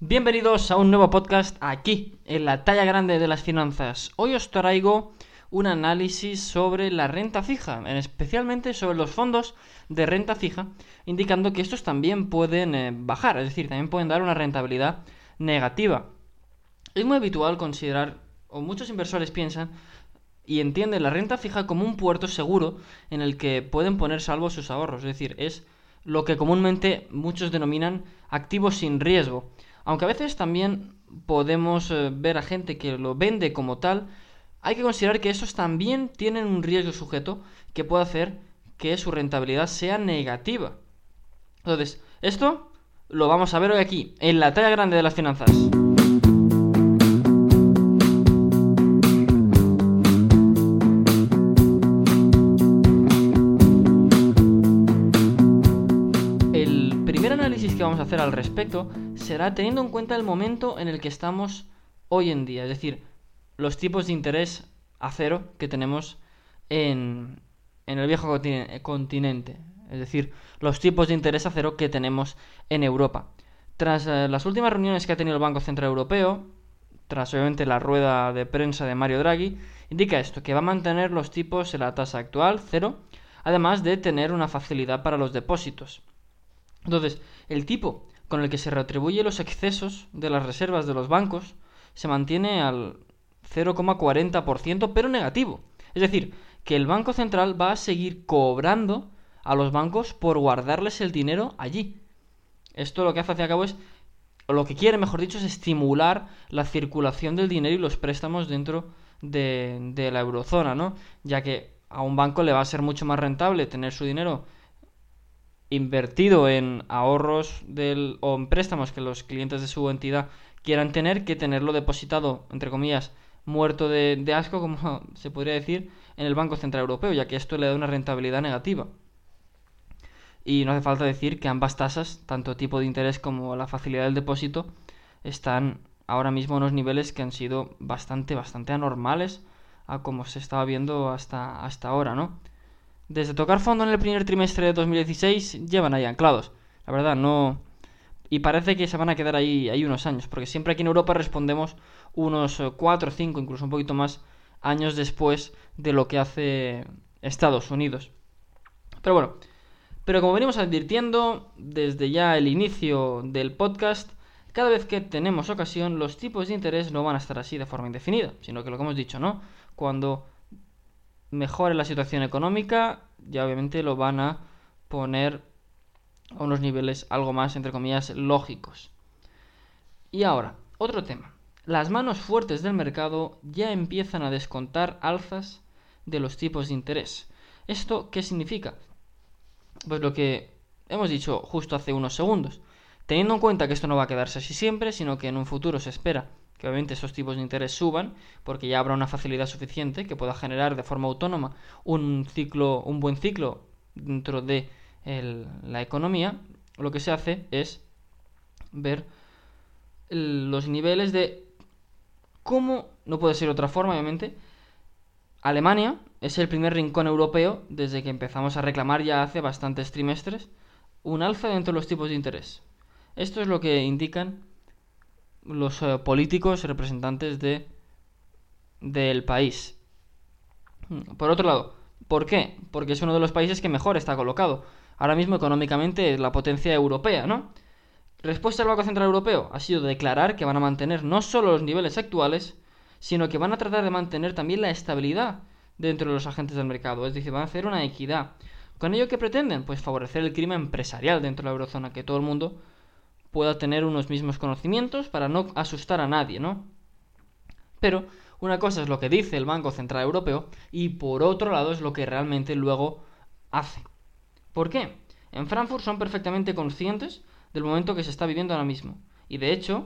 Bienvenidos a un nuevo podcast aquí, en la talla grande de las finanzas. Hoy os traigo un análisis sobre la renta fija, especialmente sobre los fondos de renta fija, indicando que estos también pueden eh, bajar, es decir, también pueden dar una rentabilidad negativa. Es muy habitual considerar, o muchos inversores piensan, y entienden la renta fija como un puerto seguro en el que pueden poner salvo sus ahorros, es decir, es lo que comúnmente muchos denominan activos sin riesgo. Aunque a veces también podemos eh, ver a gente que lo vende como tal, hay que considerar que esos también tienen un riesgo sujeto que puede hacer que su rentabilidad sea negativa. Entonces, esto lo vamos a ver hoy aquí, en la talla grande de las finanzas. El primer análisis que vamos a hacer al respecto será teniendo en cuenta el momento en el que estamos hoy en día, es decir, los tipos de interés a cero que tenemos en, el viejo continente, es decir, los tipos de interés a cero que tenemos en Europa. Tras eh, las últimas reuniones que ha tenido el Banco Central Europeo, tras obviamente la rueda de prensa de Mario Draghi, indica esto, que va a mantener los tipos en la tasa actual, cero, además de tener una facilidad para los depósitos. Entonces, el tipo con el que se retribuye los excesos de las reservas de los bancos se mantiene al 0,40%, pero negativo. Es decir, que el Banco Central va a seguir cobrando a los bancos por guardarles el dinero allí. Esto lo que hace hacia cabo es, o lo que quiere, mejor dicho, es estimular la circulación del dinero y los préstamos dentro de, de la eurozona, ¿no? Ya que a un banco le va a ser mucho más rentable tener su dinero invertido en ahorros o en préstamos que los clientes de su entidad quieran tener que tenerlo depositado, entre comillas, muerto de, asco, como se podría decir, en el Banco Central Europeo, ya que esto le da una rentabilidad negativa. Y no hace falta decir que ambas tasas, tanto tipo de interés como la facilidad del depósito, están ahora mismo en unos niveles que han sido bastante, bastante anormales a como se estaba viendo hasta, hasta ahora, ¿no? Desde tocar fondo en el primer trimestre de 2016 llevan ahí anclados. La verdad, no... Y parece que se van a quedar ahí, ahí unos años, porque siempre aquí en Europa respondemos unos 4, 5, incluso un poquito más años después de lo que hace Estados Unidos. Pero bueno, pero como venimos advirtiendo desde ya el inicio del podcast, cada vez que tenemos ocasión, los tipos de interés no van a estar así de forma indefinida, sino que lo que hemos dicho, ¿no? Cuando mejore la situación económica, ya obviamente lo van a poner a unos niveles algo más, entre comillas, lógicos. Y ahora, otro tema. Las manos fuertes del mercado ya empiezan a descontar alzas de los tipos de interés. ¿Esto qué significa? Pues lo que hemos dicho justo hace unos segundos. Teniendo en cuenta que esto no va a quedarse así siempre, sino que en un futuro se espera que obviamente esos tipos de interés suban, porque ya habrá una facilidad suficiente que pueda generar de forma autónoma un ciclo, un buen ciclo dentro de la economía, lo que se hace es ver los niveles de cómo, no puede ser otra forma, obviamente, Alemania es el primer rincón europeo desde que empezamos a reclamar ya hace bastantes trimestres un alza dentro de los tipos de interés. Esto es lo que indican los eh, políticos representantes de del país. Por otro lado, ¿por qué? Porque es uno de los países que mejor está colocado. Ahora mismo económicamente es la potencia europea, ¿no? Respuesta del Banco Central Europeo ha sido declarar que van a mantener no solo los niveles actuales, sino que van a tratar de mantener también la estabilidad dentro de los agentes del mercado, es decir, van a hacer una equidad. ¿Con ello qué pretenden? Pues favorecer el clima empresarial dentro de la eurozona, que todo el mundo pueda tener unos mismos conocimientos para no asustar a nadie, ¿no? Pero una cosa es lo que dice el Banco Central Europeo y por otro lado es lo que realmente luego hace. ¿Por qué? En Frankfurt son perfectamente conscientes del momento que se está viviendo ahora mismo. Y de hecho,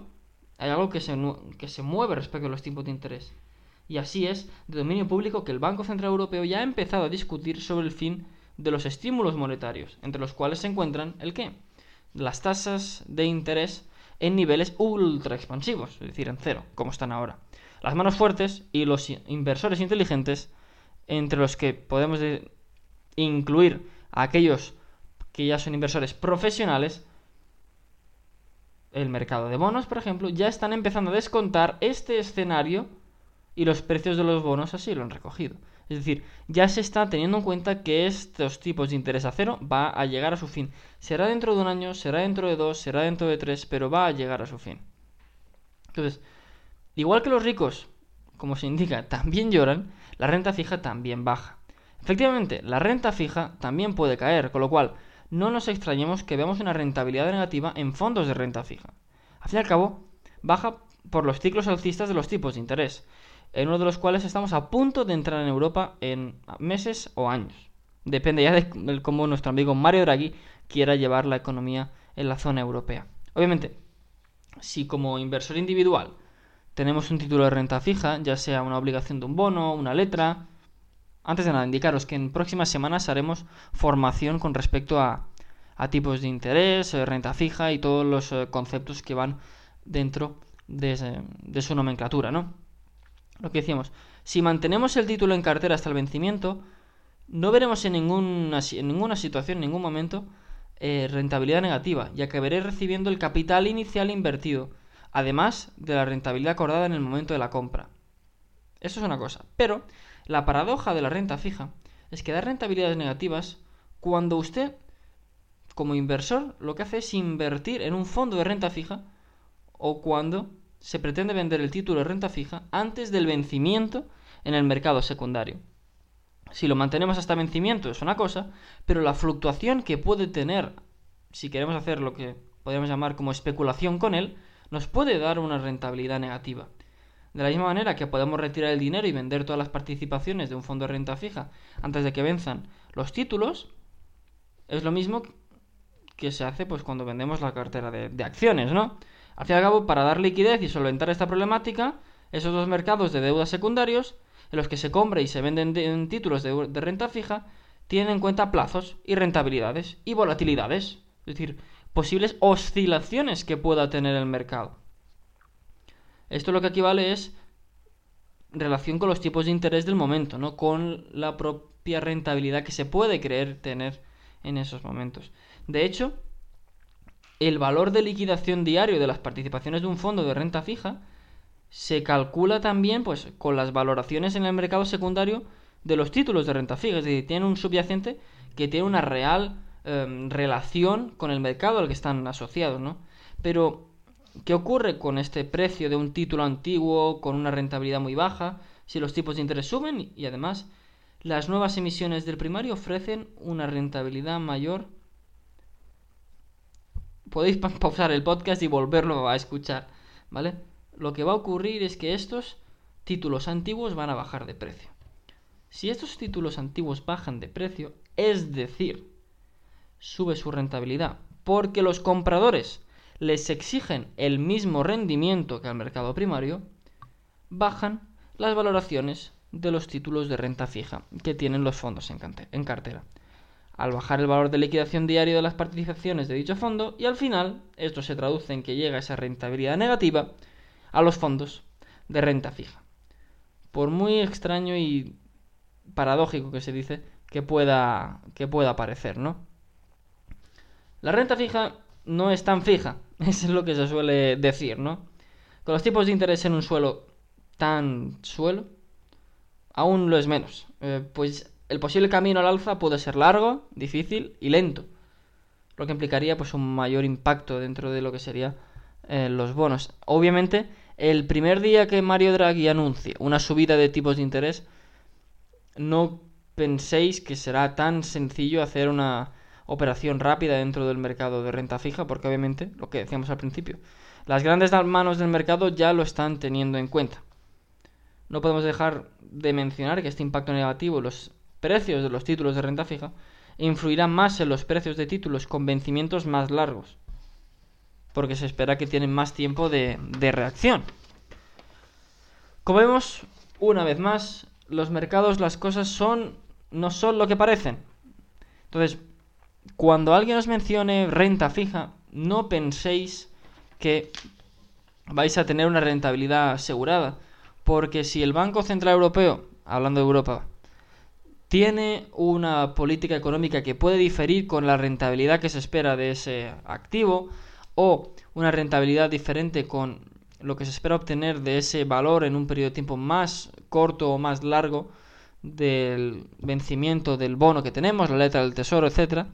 hay algo que se, que se mueve respecto a los tipos de interés. Y así es de dominio público que el Banco Central Europeo ya ha empezado a discutir sobre el fin de los estímulos monetarios, entre los cuales se encuentran el qué? Las tasas de interés en niveles ultra expansivos, es decir, en cero, como están ahora. Las manos fuertes y los inversores inteligentes, entre los que podemos incluir a aquellos que ya son inversores profesionales, el mercado de bonos, por ejemplo, ya están empezando a descontar este escenario y los precios de los bonos así lo han recogido. Es decir, ya se está teniendo en cuenta que estos tipos de interés a cero va a llegar a su fin. Será dentro de un año, será dentro de dos, será dentro de tres, pero va a llegar a su fin. Entonces, igual que los ricos, como se indica, también lloran, la renta fija también baja. Efectivamente, la renta fija también puede caer, con lo cual no nos extrañemos que veamos una rentabilidad negativa en fondos de renta fija. Al fin y al cabo, baja por los ciclos alcistas de los tipos de interés, en uno de los cuales estamos a punto de entrar en Europa en meses o años. Depende ya de cómo nuestro amigo Mario Draghi quiera llevar la economía en la zona europea. Obviamente, si como inversor individual tenemos un título de renta fija, ya sea una obligación de un bono, una letra, antes de nada, indicaros que en próximas semanas haremos formación con respecto a, tipos de interés, eh, renta fija y todos los eh, conceptos que van dentro de, de, su nomenclatura, ¿no? Lo que decíamos, si mantenemos el título en cartera hasta el vencimiento, no veremos en ninguna, en ninguna situación, en ningún momento, eh, rentabilidad negativa, ya que veré recibiendo el capital inicial invertido, además de la rentabilidad acordada en el momento de la compra. Eso es una cosa. Pero la paradoja de la renta fija es que da rentabilidades negativas cuando usted, como inversor, lo que hace es invertir en un fondo de renta fija o cuando se pretende vender el título de renta fija antes del vencimiento en el mercado secundario. Si lo mantenemos hasta vencimiento es una cosa, pero la fluctuación que puede tener, si queremos hacer lo que podríamos llamar como especulación con él, nos puede dar una rentabilidad negativa. De la misma manera que podemos retirar el dinero y vender todas las participaciones de un fondo de renta fija antes de que venzan los títulos, es lo mismo que se hace pues cuando vendemos la cartera de, acciones, ¿no? Al fin y al cabo, para dar liquidez y solventar esta problemática, esos dos mercados de deuda secundarios, en los que se compra y se venden en títulos de, de renta fija, tienen en cuenta plazos y rentabilidades y volatilidades, es decir, posibles oscilaciones que pueda tener el mercado. Esto lo que equivale es relación con los tipos de interés del momento, ¿no? Con la propia rentabilidad que se puede creer tener en esos momentos. De hecho, el valor de liquidación diario de las participaciones de un fondo de renta fija se calcula también pues con las valoraciones en el mercado secundario de los títulos de renta fija, es decir, tiene un subyacente que tiene una real em, relación con el mercado al que están asociados, ¿no? Pero ¿Qué ocurre con este precio de un título antiguo con una rentabilidad muy baja si los tipos de interés suben y además las nuevas emisiones del primario ofrecen una rentabilidad mayor? Podéis pausar el podcast y volverlo a escuchar, ¿vale? Lo que va a ocurrir es que estos títulos antiguos van a bajar de precio. Si estos títulos antiguos bajan de precio, es decir, sube su rentabilidad, porque los compradores les exigen el mismo rendimiento que al mercado primario, bajan las valoraciones de los títulos de renta fija que tienen los fondos en cartera. Al bajar el valor de liquidación diario de las participaciones de dicho fondo y al final esto se traduce en que llega esa rentabilidad negativa a los fondos de renta fija. Por muy extraño y paradójico que se dice que pueda, que pueda parecer, ¿no? La renta fija no es tan fija es lo que se suele decir, ¿no? Con los tipos de interés en un suelo tan suelo, aún lo es menos. Eh, pues el posible camino al alza puede ser largo, difícil y lento, lo que implicaría pues un mayor impacto dentro de lo que serían eh, los bonos. Obviamente, el primer día que Mario Draghi anuncie una subida de tipos de interés, no penséis que será tan sencillo hacer una operación rápida dentro del mercado de renta fija, porque obviamente, lo que decíamos al principio, las grandes manos del mercado ya lo están teniendo en cuenta. No podemos dejar de mencionar que este impacto negativo los precios de los títulos de renta fija influirá más en los precios de títulos con vencimientos más largos, porque se espera que tienen más tiempo de, de reacción. Como vemos, una vez más, los mercados, las cosas son no son lo que parecen. Entonces, cuando alguien os mencione renta fija, no penséis que vais a tener una rentabilidad asegurada. Porque si el Banco Central Europeo, hablando de Europa, tiene una política económica que puede diferir con la rentabilidad que se espera de ese activo, o una rentabilidad diferente con lo que se espera obtener de ese valor en un periodo de tiempo más corto o más largo del vencimiento del bono que tenemos, la letra del tesoro, etcétera,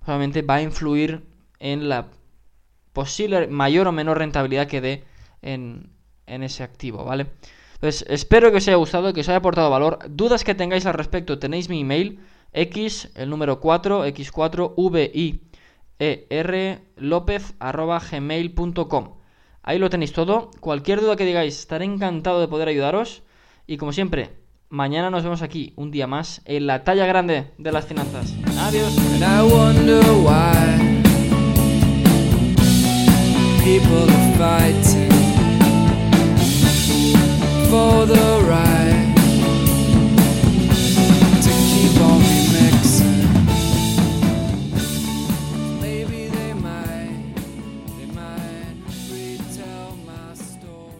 probablemente va a influir en la posible mayor o menor rentabilidad que dé en, en ese activo, ¿vale? Entonces, espero que os haya gustado, que os haya aportado valor. Dudas que tengáis al respecto, tenéis mi email, x, el número 4, x4, vi, e, r, lópez, arroba, gmail.com. Ahí lo tenéis todo. Cualquier duda que digáis, estaré encantado de poder ayudaros. Y como siempre, mañana nos vemos aquí, un día más, en la talla grande de las finanzas. Adiós.